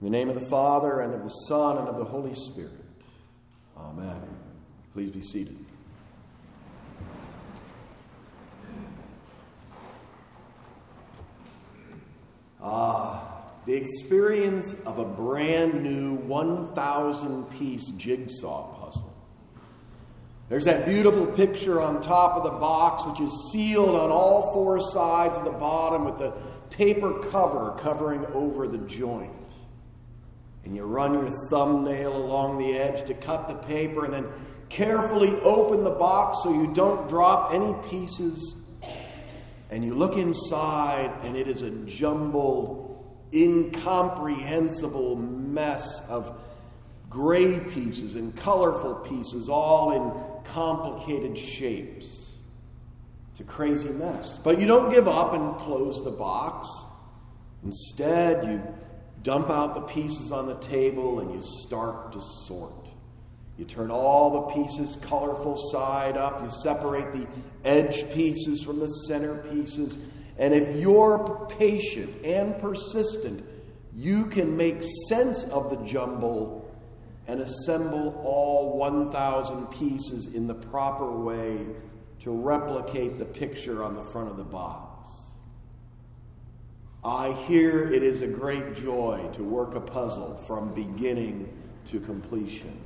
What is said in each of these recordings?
In the name of the Father, and of the Son, and of the Holy Spirit. Amen. Please be seated. Ah, the experience of a brand new 1,000 piece jigsaw puzzle. There's that beautiful picture on top of the box, which is sealed on all four sides of the bottom with the paper cover covering over the joint. And you run your thumbnail along the edge to cut the paper and then carefully open the box so you don't drop any pieces. And you look inside, and it is a jumbled, incomprehensible mess of gray pieces and colorful pieces, all in complicated shapes. It's a crazy mess. But you don't give up and close the box. Instead, you dump out the pieces on the table and you start to sort. You turn all the pieces colorful side up, you separate the edge pieces from the center pieces, and if you're patient and persistent, you can make sense of the jumble and assemble all 1,000 pieces in the proper way to replicate the picture on the front of the box. I hear it is a great joy to work a puzzle from beginning to completion.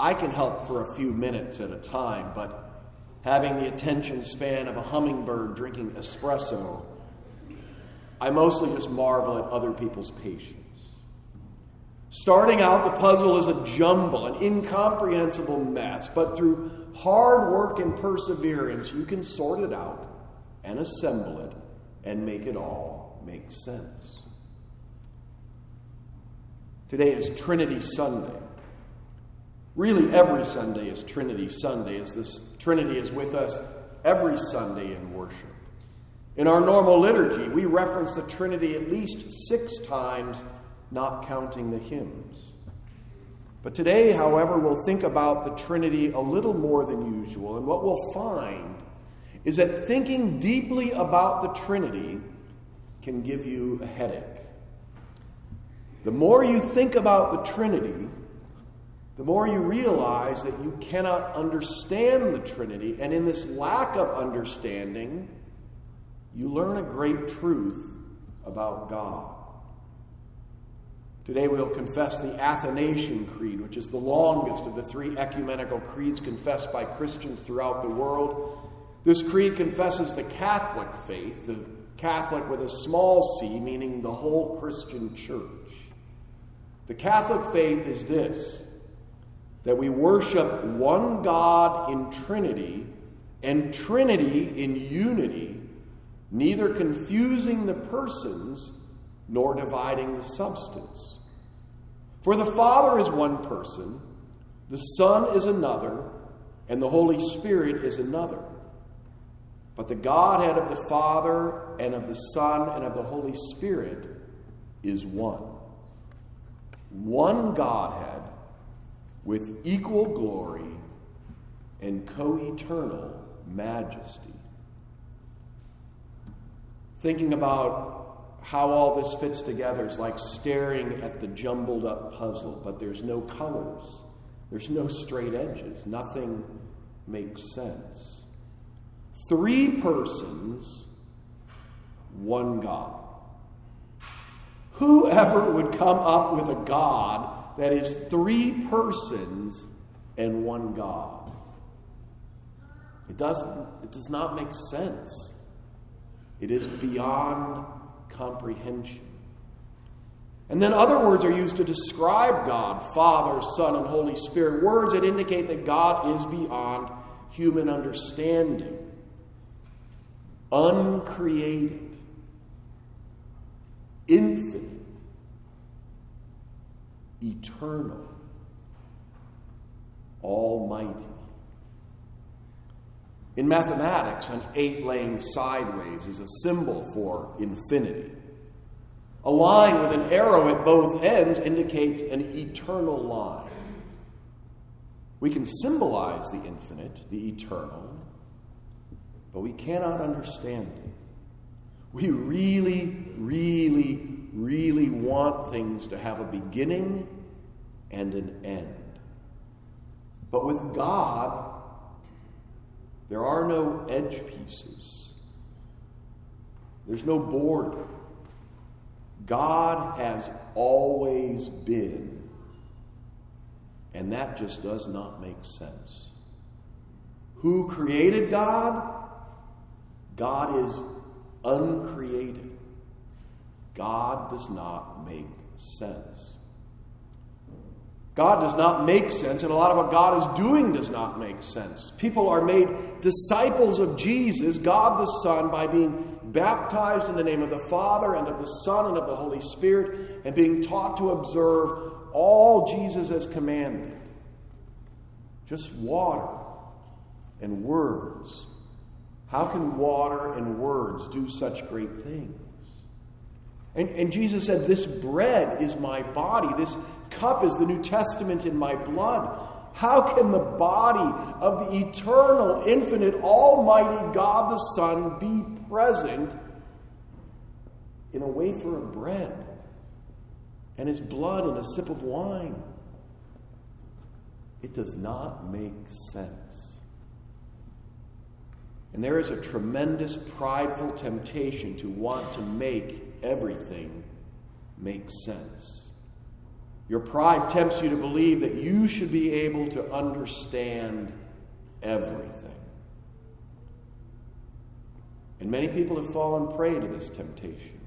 I can help for a few minutes at a time, but having the attention span of a hummingbird drinking espresso, I mostly just marvel at other people's patience. Starting out, the puzzle is a jumble, an incomprehensible mess, but through hard work and perseverance, you can sort it out and assemble it and make it all make sense. Today is Trinity Sunday. Really, every Sunday is Trinity Sunday, as this Trinity is with us every Sunday in worship. In our normal liturgy, we reference the Trinity at least six times not counting the hymns. But today, however, we'll think about the Trinity a little more than usual, and what we'll find is that thinking deeply about the Trinity can give you a headache. The more you think about the Trinity, the more you realize that you cannot understand the Trinity, and in this lack of understanding, you learn a great truth about God. Today we'll confess the Athanasian Creed, which is the longest of the three ecumenical creeds confessed by Christians throughout the world. This creed confesses the Catholic faith, the Catholic with a small c, meaning the whole Christian church. The Catholic faith is this that we worship one God in Trinity and Trinity in unity, neither confusing the persons nor dividing the substance. For the Father is one person, the Son is another, and the Holy Spirit is another. But the Godhead of the Father and of the Son and of the Holy Spirit is one. One Godhead with equal glory and co eternal majesty. Thinking about how all this fits together is like staring at the jumbled up puzzle, but there's no colors, there's no straight edges, nothing makes sense. Three persons, one God. Whoever would come up with a God that is three persons and one God? It doesn't, it does not make sense. It is beyond comprehension. And then other words are used to describe God Father, Son, and Holy Spirit. Words that indicate that God is beyond human understanding, uncreated, infinite, eternal, almighty. In mathematics, an eight laying sideways is a symbol for infinity. A line with an arrow at both ends indicates an eternal line. We can symbolize the infinite, the eternal, but we cannot understand it. We really, really, really want things to have a beginning and an end. But with God, there are no edge pieces, there's no border. God has always been, and that just does not make sense. Who created God? God is uncreated. God does not make sense. God does not make sense, and a lot of what God is doing does not make sense. People are made disciples of Jesus, God the Son, by being baptized in the name of the Father and of the Son and of the Holy Spirit, and being taught to observe all Jesus has commanded. Just water and words. How can water and words do such great things? And, and Jesus said, This bread is my body. This cup is the New Testament in my blood. How can the body of the eternal, infinite, almighty God the Son be present in a wafer of bread and his blood in a sip of wine? It does not make sense. And there is a tremendous prideful temptation to want to make everything make sense. Your pride tempts you to believe that you should be able to understand everything. And many people have fallen prey to this temptation.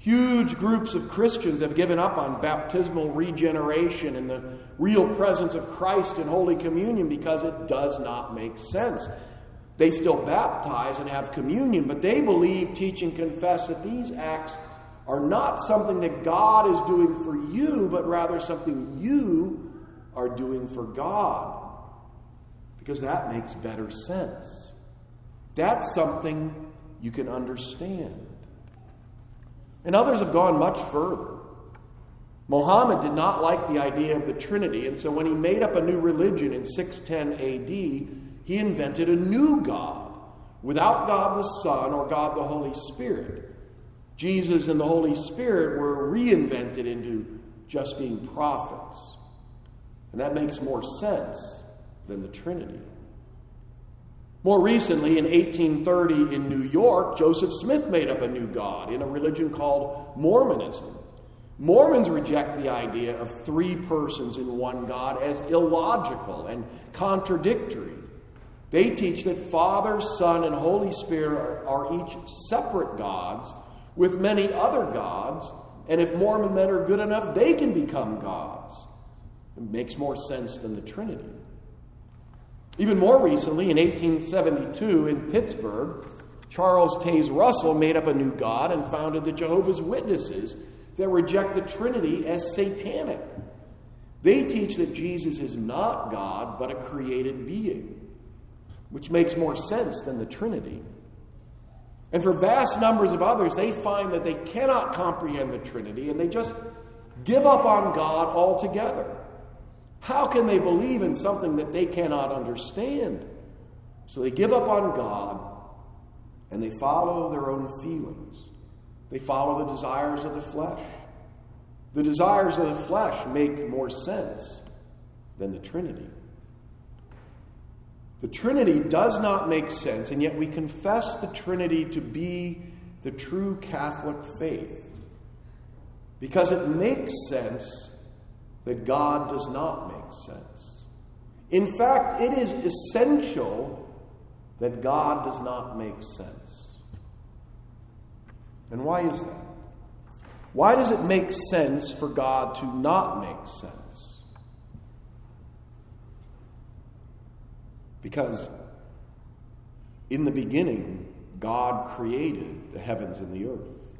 Huge groups of Christians have given up on baptismal regeneration and the real presence of Christ in Holy Communion because it does not make sense. They still baptize and have communion, but they believe, teach, and confess that these acts are not something that God is doing for you, but rather something you are doing for God. Because that makes better sense. That's something you can understand. And others have gone much further. Mohammed did not like the idea of the Trinity, and so when he made up a new religion in 610 AD, he invented a new God without God the Son or God the Holy Spirit. Jesus and the Holy Spirit were reinvented into just being prophets. And that makes more sense than the Trinity. More recently, in 1830 in New York, Joseph Smith made up a new God in a religion called Mormonism. Mormons reject the idea of three persons in one God as illogical and contradictory. They teach that Father, Son, and Holy Spirit are each separate gods with many other gods, and if Mormon men are good enough, they can become gods. It makes more sense than the Trinity. Even more recently, in 1872 in Pittsburgh, Charles Taze Russell made up a new God and founded the Jehovah's Witnesses that reject the Trinity as satanic. They teach that Jesus is not God, but a created being, which makes more sense than the Trinity. And for vast numbers of others, they find that they cannot comprehend the Trinity and they just give up on God altogether. How can they believe in something that they cannot understand? So they give up on God and they follow their own feelings. They follow the desires of the flesh. The desires of the flesh make more sense than the Trinity. The Trinity does not make sense, and yet we confess the Trinity to be the true Catholic faith because it makes sense that God does not make sense. In fact, it is essential that God does not make sense. And why is that? Why does it make sense for God to not make sense? Because in the beginning, God created the heavens and the earth.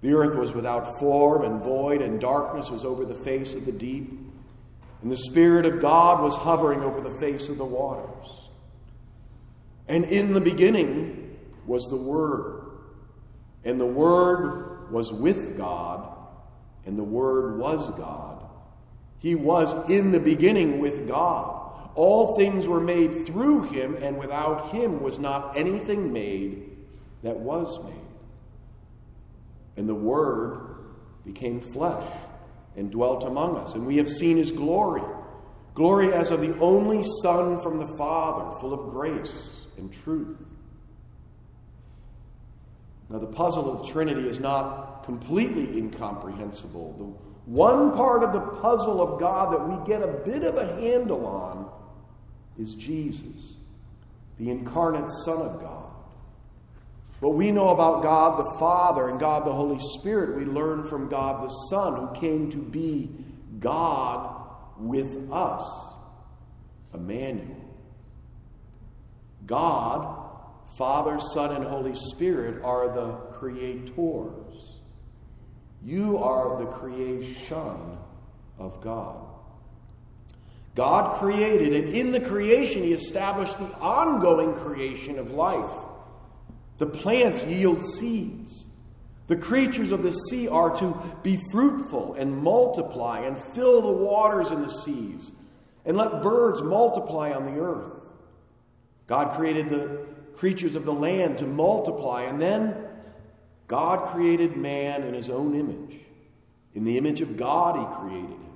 The earth was without form and void, and darkness was over the face of the deep. And the Spirit of God was hovering over the face of the waters. And in the beginning was the Word. And the Word was with God, and the Word was God. He was in the beginning with God. All things were made through him, and without him was not anything made that was made. And the Word became flesh and dwelt among us, and we have seen his glory glory as of the only Son from the Father, full of grace and truth. Now, the puzzle of the Trinity is not completely incomprehensible. The one part of the puzzle of God that we get a bit of a handle on is Jesus, the incarnate Son of God. What we know about God the Father and God the Holy Spirit, we learn from God the Son, who came to be God with us, Emmanuel. God, Father, Son, and Holy Spirit are the creators. You are the creation of God. God created, and in the creation, He established the ongoing creation of life. The plants yield seeds. The creatures of the sea are to be fruitful and multiply and fill the waters in the seas and let birds multiply on the earth. God created the creatures of the land to multiply, and then God created man in his own image. In the image of God, he created him.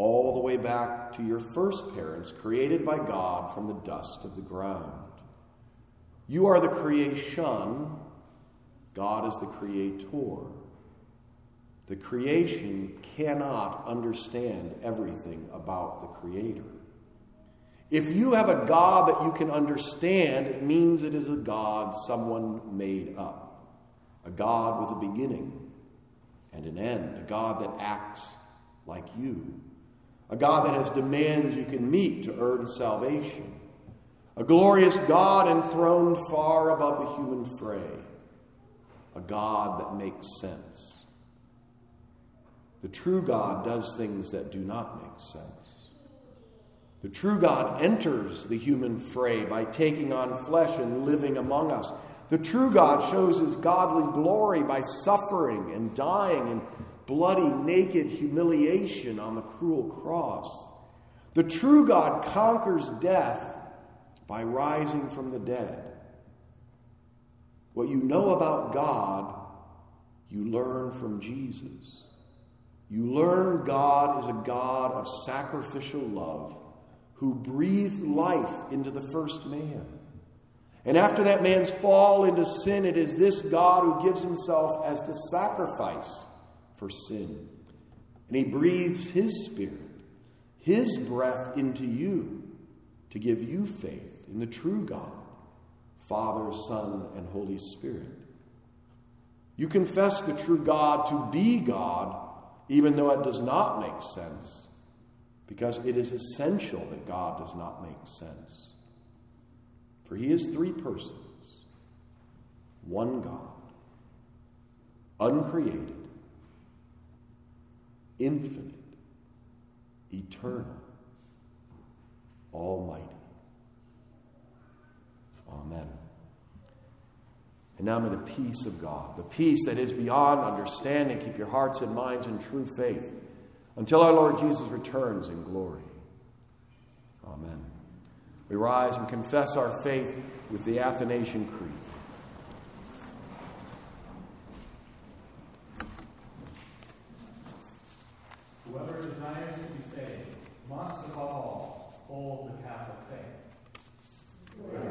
all the way back to your first parents, created by God from the dust of the ground. You are the creation, God is the creator. The creation cannot understand everything about the Creator. If you have a God that you can understand, it means it is a God someone made up. A God with a beginning and an end. A God that acts like you. A God that has demands you can meet to earn salvation. A glorious God enthroned far above the human fray. A God that makes sense. The true God does things that do not make sense. The true God enters the human fray by taking on flesh and living among us. The true God shows his godly glory by suffering and dying in bloody, naked humiliation on the cruel cross. The true God conquers death by rising from the dead. What you know about God, you learn from Jesus. You learn God is a God of sacrificial love who breathed life into the first man. And after that man's fall into sin, it is this God who gives himself as the sacrifice for sin. And he breathes his spirit, his breath into you to give you faith in the true God, Father, Son, and Holy Spirit. You confess the true God to be God, even though it does not make sense, because it is essential that God does not make sense. For he is three persons, one God, uncreated, infinite, eternal, almighty. Amen. And now may the peace of God, the peace that is beyond understanding, keep your hearts and minds in true faith until our Lord Jesus returns in glory. Amen. We rise and confess our faith with the Athanasian Creed.